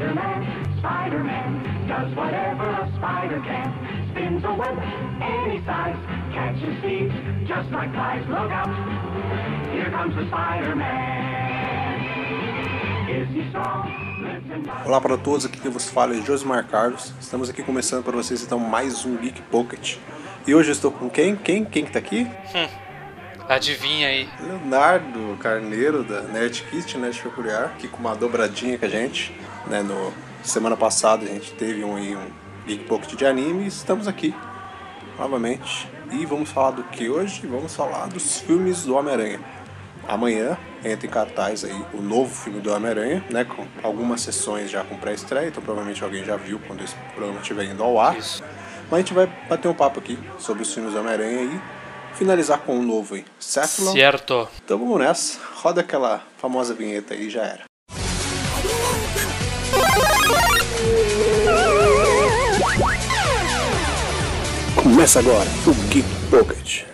Spider-Man, Spider-Man does whatever a spider can. Spins a web any size, catches thieves just like flies. Look out, here comes the Spider-Man. Is he strong? Olá para todos, aqui quem vos fala é Josimar Carlos. Estamos aqui começando para vocês então mais um Geek Pocket. E hoje eu estou com quem? Quem? Quem que tá aqui? Adivinha aí. Leonardo Carneiro da Nerd Kit, Nerd Peculiar, aqui com uma dobradinha com a gente. Né, no semana passada a gente teve um, um Geek Pocket de anime e estamos aqui novamente. E vamos falar do que hoje? Vamos falar dos filmes do Homem-Aranha. Amanhã entra em cartaz aí o novo filme do Homem-Aranha, né? Com algumas sessões já com pré-estreia, então provavelmente alguém já viu quando esse programa estiver indo ao ar. Isso. Mas a gente vai bater um papo aqui sobre os filmes do Homem-Aranha e finalizar com um novo aí. Cephalon. Certo. Então vamos nessa. Roda aquela famosa vinheta aí e já era. Começa agora o Geek Pocket.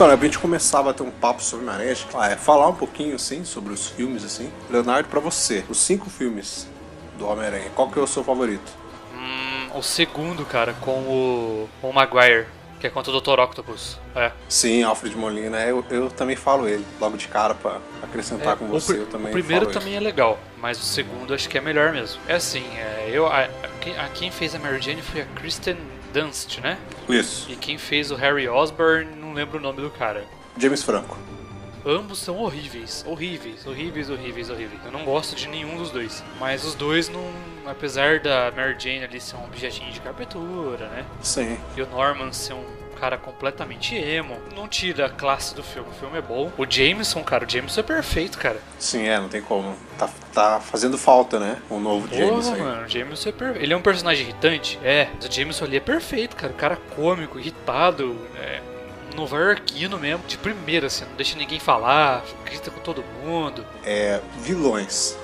Então, pra gente começar a bater um papo sobre que, ah, é falar um pouquinho, assim, sobre os filmes, assim. Leonardo, pra você, os cinco filmes do Homem-Aranha, qual que é o seu favorito? Hum, o segundo, cara, com o, com o Maguire, que é contra o Dr. Octopus. É. Sim, Alfred Molina, eu, eu também falo ele, logo de cara, pra acrescentar É, com você, eu também O primeiro também é legal, mas o segundo acho que é melhor mesmo. É assim, é, eu, a, a- quem, a quem fez a Mary Jane foi a Kristen Dunst, né? Isso. E quem fez o Harry Osborn, não lembro o nome do cara. James Franco. Ambos são horríveis, horríveis, horríveis, horríveis, horríveis. Eu não gosto de nenhum dos dois. Mas os dois não. Apesar da Mary Jane ali ser um objetinho de carpetura, né? Sim. E o Norman ser um cara completamente emo, não tira a classe do filme. O filme é bom. O Jameson, cara, o Jameson é perfeito, cara. Sim, é, não tem como. Tá, tá fazendo falta, né? Um novo Porra, aí. mano, o Jameson é perfeito. Ele é um personagem irritante? É. Mas o Jameson ali é perfeito, cara. O cara cômico, irritado, é. Nova-iorquino mesmo, de primeira, assim, não deixa ninguém falar, grita com todo mundo. É, vilões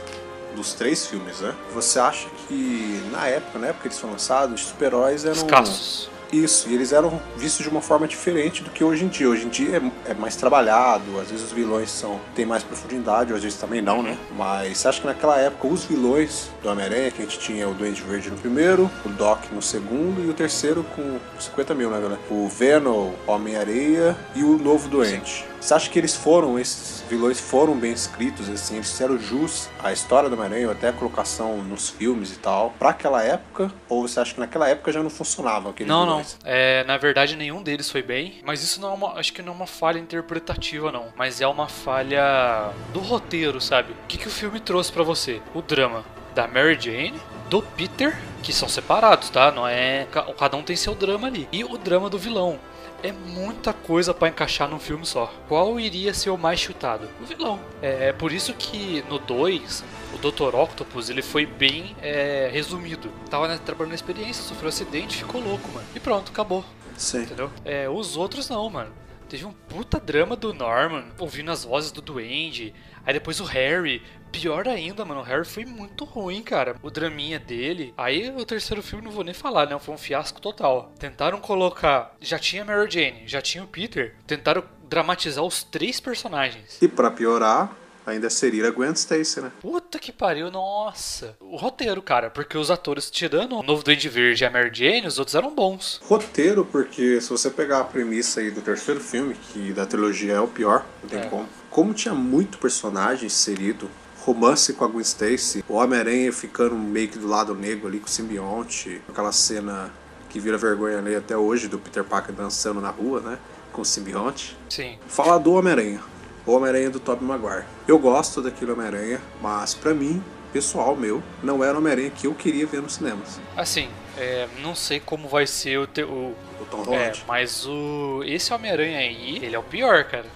dos três filmes, né? Você acha que na época, na época que eles foram lançados, os super-heróis eram. Escassos. Isso, e eles eram vistos de uma forma diferente do que hoje em dia. Hoje em dia é, é mais trabalhado, às vezes os vilões são têm mais profundidade, às vezes também não, né? Mas acha que naquela época os vilões do Homem-Aranha, que a gente tinha o Duende Verde no primeiro, o Doc no segundo e o terceiro com 50 mil, né, galera? O Venom, Homem-Areia e o Novo Doente. Você acha que eles foram, esses vilões foram bem escritos, assim, eles fizeram jus à história do Homem-Aranha, até a colocação nos filmes e tal, pra aquela época? Ou você acha que naquela época já não funcionavam aqueles Não, não. vilões? É, na verdade, nenhum deles foi bem. Mas isso não é uma. Acho que não é uma falha interpretativa, não. Mas é uma falha do roteiro, sabe? O que, que o filme trouxe pra você? O drama da Mary Jane, do Peter, que são separados, tá? Não é. ca- Cada um tem seu drama ali. E o drama do vilão. É muita coisa pra encaixar num filme só. Qual iria ser o mais chutado? O vilão. É, é por isso que no 2, o Dr. Octopus ele foi bem é, resumido. Tava né, trabalhando na experiência, sofreu um acidente, ficou louco, mano. E pronto, acabou. Sim. Entendeu? É, os outros não, mano. Teve um puta drama do Norman, ouvindo as vozes do Duende. Aí depois o Harry. Pior ainda, mano. O Harry foi muito ruim, cara. O draminha dele. Aí o terceiro filme não vou nem falar, né? Foi um fiasco total. Tentaram colocar. Já tinha Mary Jane, já tinha o Peter. Tentaram dramatizar os três personagens. E pra piorar, ainda seria a Gwen Stacy, né? Puta que pariu, nossa. O roteiro, cara, porque os atores tirando o novo Duende Verde e a Mary Jane, os outros eram bons. Roteiro, porque se você pegar a premissa aí do terceiro filme, que da trilogia é o pior, não tem É. como. Como tinha muito personagem inserido, romance com a Gwen Stacy, o Homem-Aranha ficando meio que do lado negro ali com o simbionte, aquela cena que vira vergonha ali até hoje do Peter Parker dançando na rua, né? Com o simbionte. Sim. Falar do Homem-Aranha. O Homem-Aranha do Tobey Maguire. Eu gosto daquele Homem-Aranha, mas pra mim, pessoal meu, não era o Homem-Aranha que eu queria ver nos cinemas. Assim, é, não sei como vai ser o, te, o, O Tom É, Holland. mas o esse Homem-Aranha aí, ele é o pior, cara.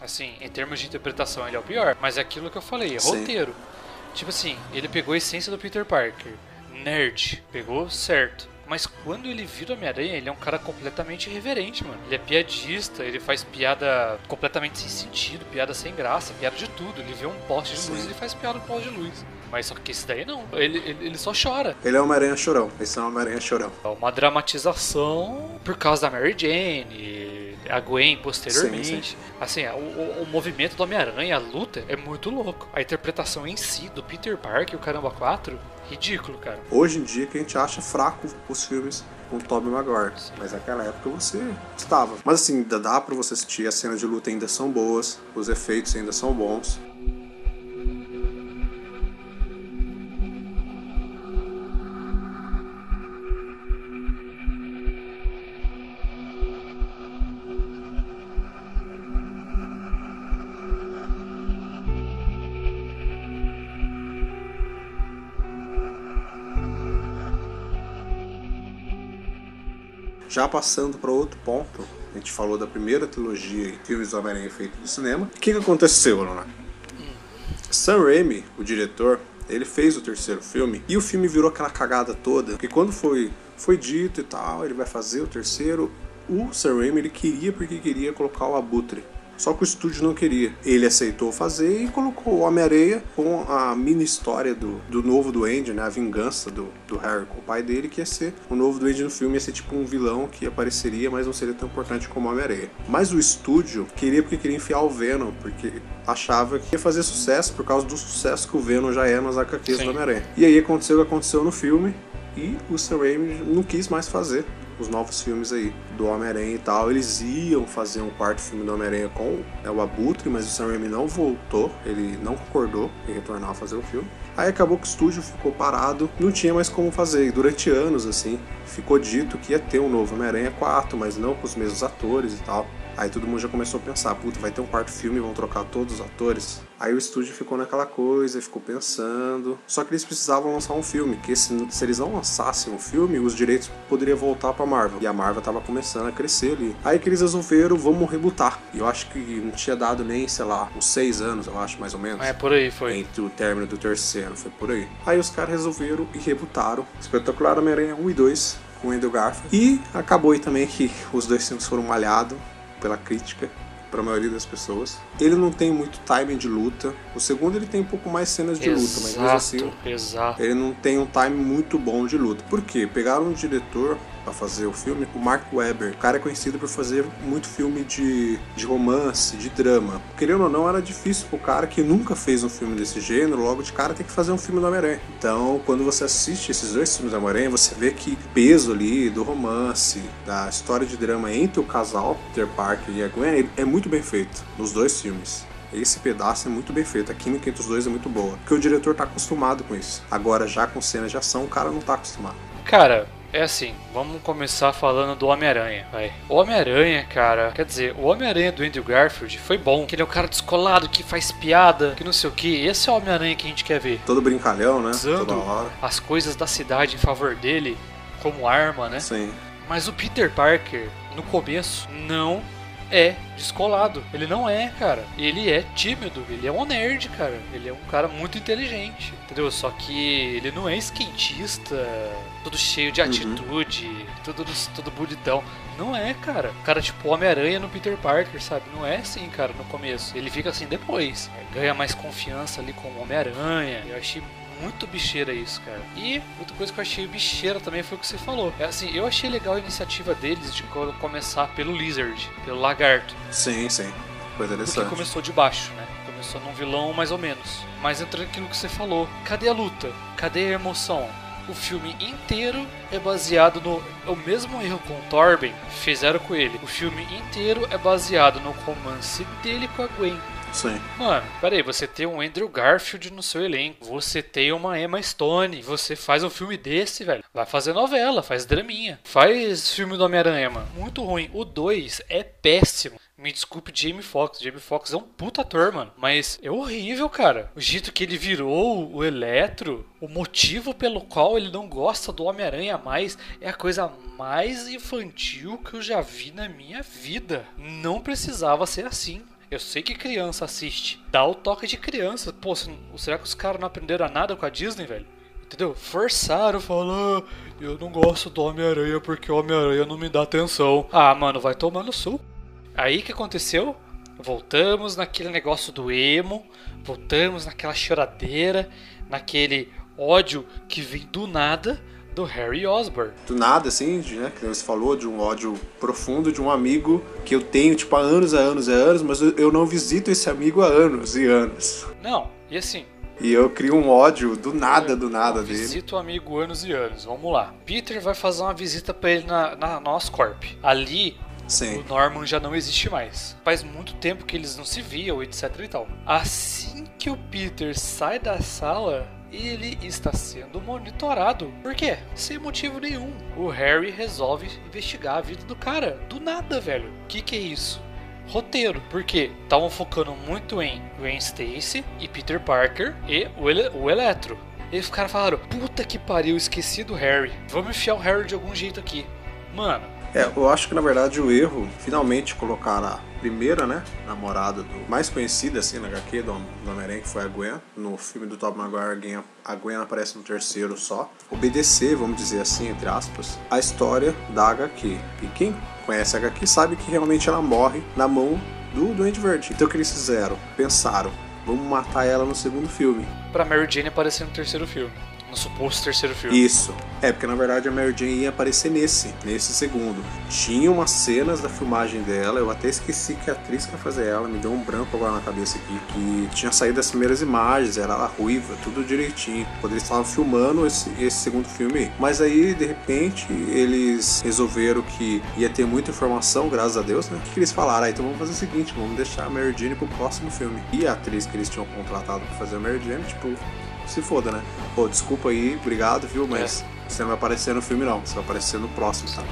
Assim, em termos de interpretação, ele é o pior. Mas é aquilo que eu falei, é Sim. roteiro. Tipo assim, ele pegou a essência do Peter Parker. Nerd. Pegou certo. Mas quando ele vira Homem-Aranha, ele é um cara completamente irreverente, mano. Ele é piadista, ele faz piada completamente sem sentido, piada sem graça, piada de tudo. Ele vê um poste de Sim. luz e ele faz piada no poste de luz. Mas só que esse daí não. Ele, ele, ele só chora. Ele é o Homem-Aranha chorão. Esse é o Homem-Aranha chorão. É uma dramatização por causa da Mary Jane, a Gwen posteriormente. Sim, sim. Assim, o, o- movimento do Homem-Aranha, a luta, é muito louco. A interpretação em si do Peter Parker e o Caramba 4, ridículo, cara. Hoje em dia que a gente acha fraco os filmes com Tobey Maguire. Mas naquela época você estava. Mas assim, ainda dá pra você assistir, as cenas de luta ainda são boas, os efeitos ainda são bons. Já passando para outro ponto, a gente falou da primeira trilogia em filmes do Homem-Aranha feito no cinema. O que, que aconteceu, Luna? Sam Raimi, o diretor, ele fez o terceiro filme e o filme virou aquela cagada toda. Porque quando foi, foi dito e tal, ele vai fazer o terceiro, o Sam Raimi ele queria porque queria colocar o Abutre. Só que o estúdio não queria. Ele aceitou fazer e colocou o Homem-Aranha com a mini história do, do novo Duende, né? A vingança do, do Harry com o pai dele, que ia ser o novo Duende no filme, ia ser tipo um vilão que apareceria, mas não seria tão importante como o Homem-Aranha. Mas o estúdio queria porque queria enfiar o Venom, porque achava que ia fazer sucesso por causa do sucesso que o Venom já é nas HQs Sim. do Homem-Aranha. E aí aconteceu o que aconteceu no filme e o Sam Raimi não quis mais fazer os novos filmes aí do Homem-Aranha e tal. Eles iam fazer um quarto filme do Homem-Aranha com né, o Abutre, mas o Sam Raimi não voltou, ele não concordou em retornar a fazer o filme. Aí acabou que o estúdio ficou parado, não tinha mais como fazer. E durante anos, assim, ficou dito que ia ter um novo Homem-Aranha 4, mas não com os mesmos atores e tal. Aí todo mundo já começou a pensar, puta, vai ter um quarto filme, vão trocar todos os atores. Aí o estúdio ficou naquela coisa, ficou pensando. Só que eles precisavam lançar um filme, que se, se eles não lançassem um filme, os direitos poderiam voltar pra Marvel. E a Marvel tava começando a crescer ali. Aí que eles resolveram, vamos rebutar. E eu acho que não tinha dado nem, sei lá, uns seis anos, eu acho, mais ou menos É, por aí foi. entre o término do terceiro, foi por aí. Aí os caras resolveram e rebutaram Espetacular Homem-Aranha 1 e 2 com o Andrew Garfield. E acabou aí também que os dois filmes foram malhados pela crítica para a maioria das pessoas. Ele não tem muito timing de luta. O segundo ele tem um pouco mais cenas de luta, mas mesmo assim Exato, exato. ele não tem um time muito bom de luta. Por quê? Pegaram um diretor pra fazer o filme, o Mark Webber. O cara é conhecido por fazer muito filme de, de romance, de drama. Querendo ou não, era difícil pro cara que nunca fez um filme desse gênero, logo de cara tem que fazer um filme do Homem-Aranha. Então, quando você assiste esses dois filmes do Homem-Aranha, você vê que o peso ali do romance, da história de drama entre o casal, Peter Parker e a Gwen, é muito bem feito nos dois filmes. Esse pedaço é muito bem feito, a química entre os dois é muito boa. Porque o diretor tá acostumado com isso. Agora, já com cenas de ação, o cara não tá acostumado. Cara, é assim, vamos começar falando do Homem-Aranha, vai. O Homem-Aranha, cara, quer dizer, o Homem-Aranha do Andrew Garfield foi bom, que ele é um cara descolado, que faz piada, que não sei o que. Esse é o Homem-Aranha que a gente quer ver. Todo brincalhão, né? Usando Toda hora. as coisas da cidade em favor dele, como arma, né? Sim. Mas o Peter Parker, no começo, não é descolado. Ele não é, cara. Ele é tímido, ele é um nerd, cara. Ele é um cara muito inteligente, entendeu? Só que ele não é skatista, todo cheio de atitude, todo, todo bonitão. Não é, cara. O cara, tipo, Homem-Aranha no Peter Parker, sabe? Não é assim, cara, no começo. Ele fica assim depois. Ganha mais confiança ali com o Homem-Aranha. Eu achei muito bicheira isso, cara. E outra coisa que eu achei bicheira também foi o que você falou. É assim, eu achei legal a iniciativa deles de co- começar pelo Lizard, pelo Lagarto. Sim, sim. Foi Porque interessante. começou de baixo, né? Começou num vilão mais ou menos. Mas entrando naquilo que você falou. Cadê a luta? Cadê a emoção? O filme inteiro é baseado no. O mesmo erro com o Torben fizeram com ele. O filme inteiro é baseado no romance dele com a Gwen. Sim. Mano, peraí, você tem um Andrew Garfield no seu elenco, você tem uma Emma Stone, você faz um filme desse, velho. Vai fazer novela, faz draminha, faz filme do Homem-Aranha, mano. Muito ruim. O 2 é péssimo. Me desculpe, Jamie Foxx. Jamie Foxx é um puta ator, mano. Mas é horrível, cara. O jeito que ele virou o Eletro, o motivo pelo qual ele não gosta do Homem-Aranha mais, é a coisa mais infantil que eu já vi na minha vida. Não precisava ser assim. Eu sei que criança assiste. Dá o toque de criança. Pô, será que os caras não aprenderam nada com a Disney, velho? Entendeu? Forçaram, ah, eu não gosto do Homem-Aranha porque o Homem-Aranha não me dá atenção. Ah, mano, vai tomar no sul. Aí que aconteceu? Voltamos naquele negócio do emo, voltamos naquela choradeira, naquele ódio que vem do nada do Harry Osborn. Do nada, assim, né? Que você falou, de um ódio profundo de um amigo que eu tenho, tipo, há anos, há anos, há anos, mas eu não visito esse amigo há anos e anos. Não, e assim. E eu crio um ódio do nada, do nada eu dele. Visito o amigo anos e anos. Vamos lá. Peter vai fazer uma visita para ele na, na, na Oscorp. Ali Sim. O Norman já não existe mais. Faz muito tempo que eles não se viam, etc e tal. Assim que o Peter sai da sala, ele está sendo monitorado. Por quê? Sem motivo nenhum. O Harry resolve investigar a vida do cara. Do nada, velho. O que, que é isso? Roteiro, porque estavam focando muito em Gwen Stacy e Peter Parker e o, Ele o Eletro. E os caras falaram: Puta que pariu, esqueci do Harry. Vamos enfiar o Harry de algum jeito aqui. Mano, é, eu acho que na verdade o erro, finalmente colocar a primeira, né, namorada do mais conhecida assim na HQ do, Homem-Aranha, que foi a Gwen. No filme do Tobey Maguire, a Gwen aparece no terceiro só. Obedecer, vamos dizer assim, entre aspas, a história da HQ. E quem conhece a HQ sabe que realmente ela morre na mão do Duende Verde. Então o que eles fizeram? Pensaram, vamos matar ela no segundo filme. Pra Mary Jane aparecer no terceiro filme no suposto terceiro filme. Isso. É, porque na verdade a Mary Jane ia aparecer nesse, nesse segundo. Tinha umas cenas da filmagem dela, eu até esqueci que a atriz que ia fazer ela, me deu um branco agora na cabeça aqui, que tinha saído as primeiras imagens, era ela ruiva, tudo direitinho. Quando eles estavam filmando esse, esse segundo filme. Mas aí, de repente, eles resolveram que ia ter muita informação, graças a Deus, né? O que, que eles falaram? Ah, então vamos fazer o seguinte, vamos deixar a Mary Jane pro próximo filme. E a atriz que eles tinham contratado pra fazer a Mary Jane, tipo, se foda, né? Pô, desculpa aí, obrigado, viu? Mas é. você não vai aparecer no filme, não. Você vai aparecer no próximo, tá?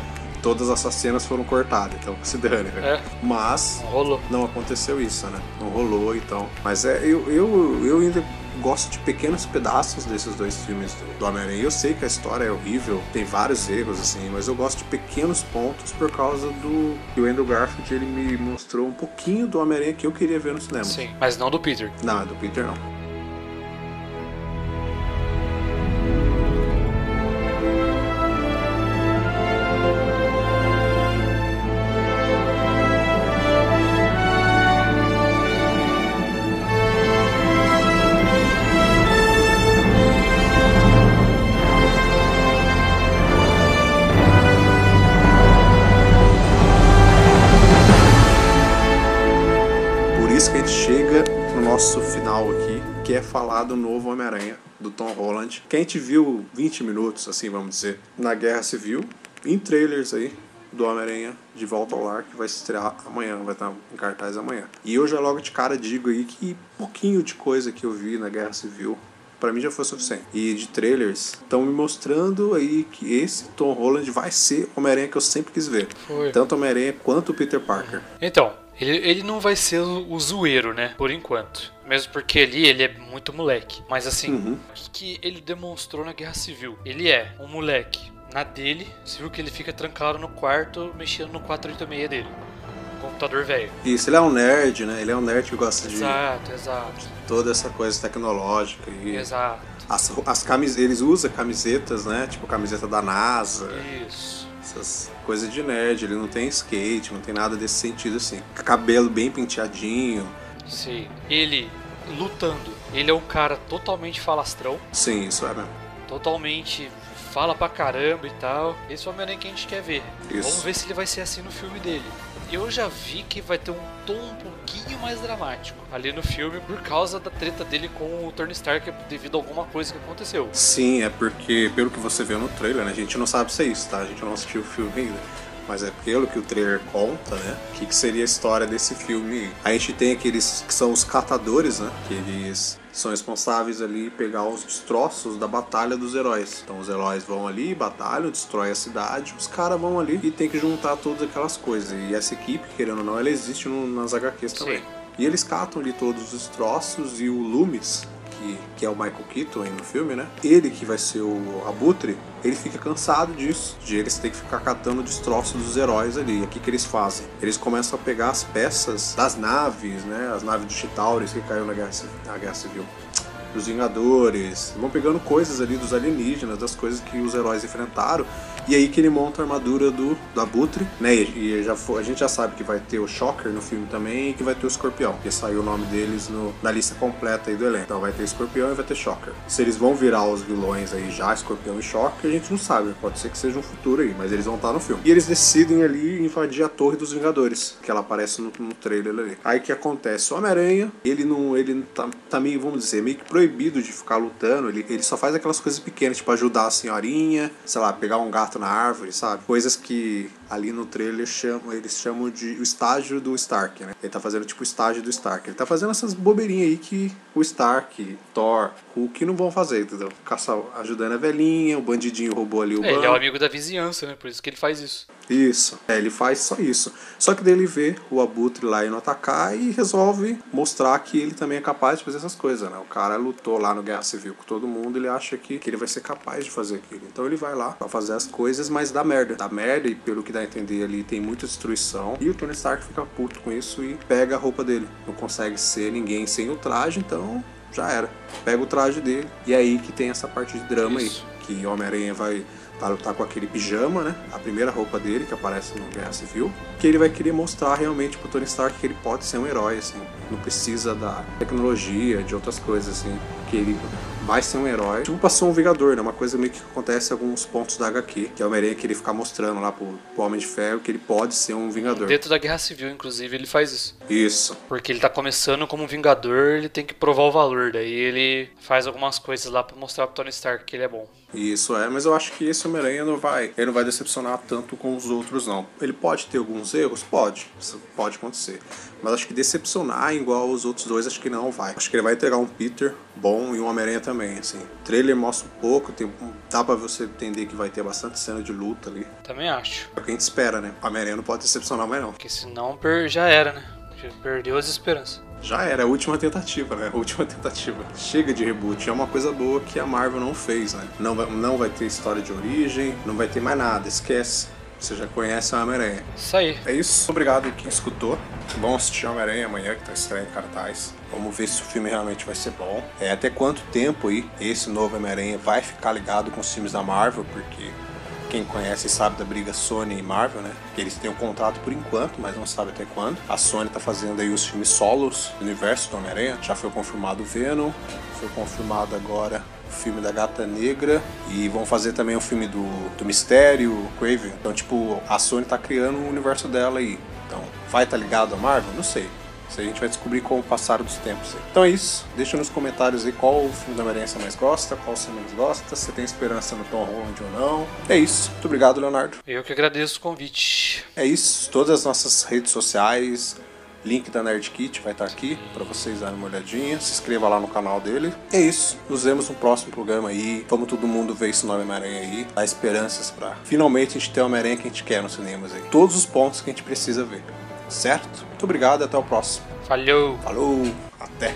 Todas essas cenas foram cortadas, então se dane, né? É. Mas não, rolou. não aconteceu isso, né? Não rolou, então. Mas é, eu, eu, eu ainda gosto de pequenos pedaços desses dois filmes do, do Homem-Aranha. Eu sei que a história é horrível, tem vários erros, assim, mas eu gosto de pequenos pontos por causa do que o Andrew Garfield ele me mostrou um pouquinho do Homem-Aranha que eu queria ver no cinema. Sim, mas não do Peter. Não, é do Peter não. Falar do novo Homem-Aranha, do Tom Holland, que a gente viu 20 minutos, assim, vamos dizer, na Guerra Civil, em trailers aí, do Homem-Aranha de Volta ao Lar, que vai estrear amanhã, vai estar em cartaz amanhã. E eu já logo de cara digo aí que pouquinho de coisa que eu vi na Guerra Civil para mim já foi suficiente. E de trailers estão me mostrando aí que esse Tom Holland vai ser o Homem-Aranha que eu sempre quis ver. Foi. Tanto Homem-Aranha quanto o Peter Parker. Então, ele, ele não vai ser o, zoeiro, né? Por enquanto. Mesmo porque ali ele é muito moleque. Mas assim, uhum. o que, que ele demonstrou na Guerra Civil? Ele é um moleque. Na dele, você viu que ele fica trancado no quarto mexendo no 486 dele. computador velho. Isso, ele é um nerd, né? Ele é um nerd que gosta exato, de. Exato, exato. Toda essa coisa tecnológica. E... Exato. As, as camis... Eles usam camisetas, né? Tipo camiseta da NASA. Isso essas coisas de nerd. Ele não tem skate, não tem nada desse sentido assim. Cabelo bem penteadinho. Sim. Ele lutando. Ele é um cara totalmente falastrão. Sim, isso é mesmo. Totalmente fala pra caramba e tal. Esse é o Homem-Aranha que a gente quer ver. Isso. Vamos ver se ele vai ser assim no filme dele. Eu já vi que vai ter um tom um pouquinho mais dramático ali no filme por causa da treta dele com o Tony Stark devido a alguma coisa que aconteceu. Sim, é porque, pelo que você vê no trailer, né, a gente não sabe se é isso, tá? A gente não assistiu o filme ainda. Mas é pelo que o trailer conta, né? O que, que seria a história desse filme? A gente tem aqueles que são os catadores, né? Que eles são responsáveis ali pegar os destroços da batalha dos heróis. Então os heróis vão ali, batalham, destrói a cidade, os caras vão ali e tem que juntar todas aquelas coisas. E essa equipe, querendo ou não, ela existe no, nas HQs também. Sim. E eles catam ali todos os destroços e o Loomis, que, que é o Michael Keaton no filme, né? Ele que vai ser o Abutre, ele fica cansado disso, de eles terem que ficar catando destroços dos heróis ali. E o que, que eles fazem? Eles começam a pegar as peças das naves, né? As naves do Chitauris que caiu na Guerra, na Guerra Civil. Dos Vingadores, vão pegando coisas ali dos alienígenas, das coisas que os heróis enfrentaram, e aí que ele monta a armadura do, do Abutre, né? E, e já a gente já sabe que vai ter o Shocker no filme também e que vai ter o Escorpião, que saiu o nome deles no- na lista completa aí do elenco. Então vai ter Escorpião e vai ter Shocker. Se eles vão virar os vilões aí já, Escorpião e Shocker, a gente não sabe, pode ser que seja um futuro aí, mas eles vão estar no filme. E eles decidem ali invadir a Torre dos Vingadores, que ela aparece no, no trailer ali. Aí que acontece? O Homem-Aranha, ele não. ele tá, tá meio, vamos dizer, meio que proibido de ficar lutando. Ele, ele só faz aquelas coisas pequenas, tipo ajudar a senhorinha, sei lá, pegar um gato na árvore, sabe? Coisas que ali no trailer chamam, eles chamam de o estágio do Stark, né? Ele tá fazendo tipo o estágio do Stark. Ele tá fazendo essas bobeirinhas aí que o Stark, Thor, Hulk não vão fazer, entendeu? Caçar, ajudando a velhinha, o bandidinho roubou ali o É, ele é o amigo da vizinhança, né? Por isso que ele faz isso. Isso. É, ele faz só isso. Só que daí ele vê o Abutre lá indo atacar e resolve mostrar que ele também é capaz de fazer essas coisas, né? O cara lutou lá no Guerra Civil com todo mundo, ele acha que, que ele vai ser capaz de fazer aquilo. Então ele vai lá pra fazer as coisas, mas dá merda. Dá merda e pelo que dá a entender ali tem muita destruição. E o Tony Stark fica puto com isso e pega a roupa dele. Não consegue ser ninguém sem o traje, então já era. Pega o traje dele. E é aí que tem essa parte de drama Isso. aí. Que Homem-Aranha vai vai lutar com aquele pijama, né? A primeira roupa dele que aparece no Guerra Civil, que ele vai querer mostrar realmente pro Tony Stark que ele pode ser um herói, assim, não precisa da tecnologia, de outras coisas, assim, que ele vai ser um herói. Tipo, passou um Vingador, né? Uma coisa meio que acontece em alguns pontos da HQ, que é o Homem-Aranha querer ficar mostrando lá pro, pro Homem de Ferro que ele pode ser um Vingador. Dentro da Guerra Civil, inclusive, ele faz isso. Isso. Porque ele tá começando como um vingador, ele tem que provar o valor. Daí ele faz algumas coisas lá pra mostrar pro Tony Stark que ele é bom. Isso é, mas eu acho que esse Homem-Aranha não vai, ele não vai decepcionar tanto com os outros não. Ele pode ter alguns erros, pode, isso pode acontecer. Mas acho que decepcionar igual os outros dois, acho que não vai. Acho que ele vai entregar um Peter bom e um Homem-Aranha também, assim. O trailer mostra um pouco, tem, dá pra você entender que vai ter bastante cena de luta ali. Também acho. É o que a gente espera, né? O Homem-Aranha não pode decepcionar mais não. Porque senão já era, né? Perdeu as esperanças. Já era, é a última tentativa, né? A última tentativa. Chega de reboot, é uma coisa boa que a Marvel não fez, né? Não vai, não vai ter história de origem, não vai ter mais nada, esquece. Você já conhece a Homem-Aranha. Isso aí. É isso, obrigado quem escutou. Vamos assistir Homem-Aranha amanhã, que tá estreando em cartaz. Vamos ver se o filme realmente vai ser bom. É, até quanto tempo aí esse novo Homem-Aranha vai ficar ligado com os filmes da Marvel, porque quem conhece sabe da briga Sony e Marvel, né? Que eles têm um contrato por enquanto, mas não sabe até quando. A Sony tá fazendo aí os filmes solos do universo do Homem-Aranha. Já foi confirmado o Venom, foi confirmado agora o filme da Gata Negra e vão fazer também o filme do, do Mistério, Craven. Então, tipo, a Sony tá criando o universo dela aí. Então, vai tá ligado a Marvel? Não sei. Isso a gente vai descobrir com o passar dos tempos. aí. Então é isso. Deixa nos comentários aí qual o filme da Homem-Aranha você mais gosta, qual você menos gosta, se tem esperança no Tom Holland ou não. É isso. Muito obrigado, Leonardo. Eu que agradeço o convite. É isso. Todas as nossas redes sociais, link da Nerd Kit vai estar aqui para vocês darem uma olhadinha. Se inscreva lá no canal dele. É isso. Nos vemos no próximo programa aí. Vamos todo mundo ver esse nome Homem-Aranha aí. Dar esperanças para finalmente a gente ter o Homem-Aranha que a gente quer nos cinemas aí. Todos os pontos que a gente precisa ver. Certo? Muito obrigado. Até o próximo. Falhou! Falou. Até.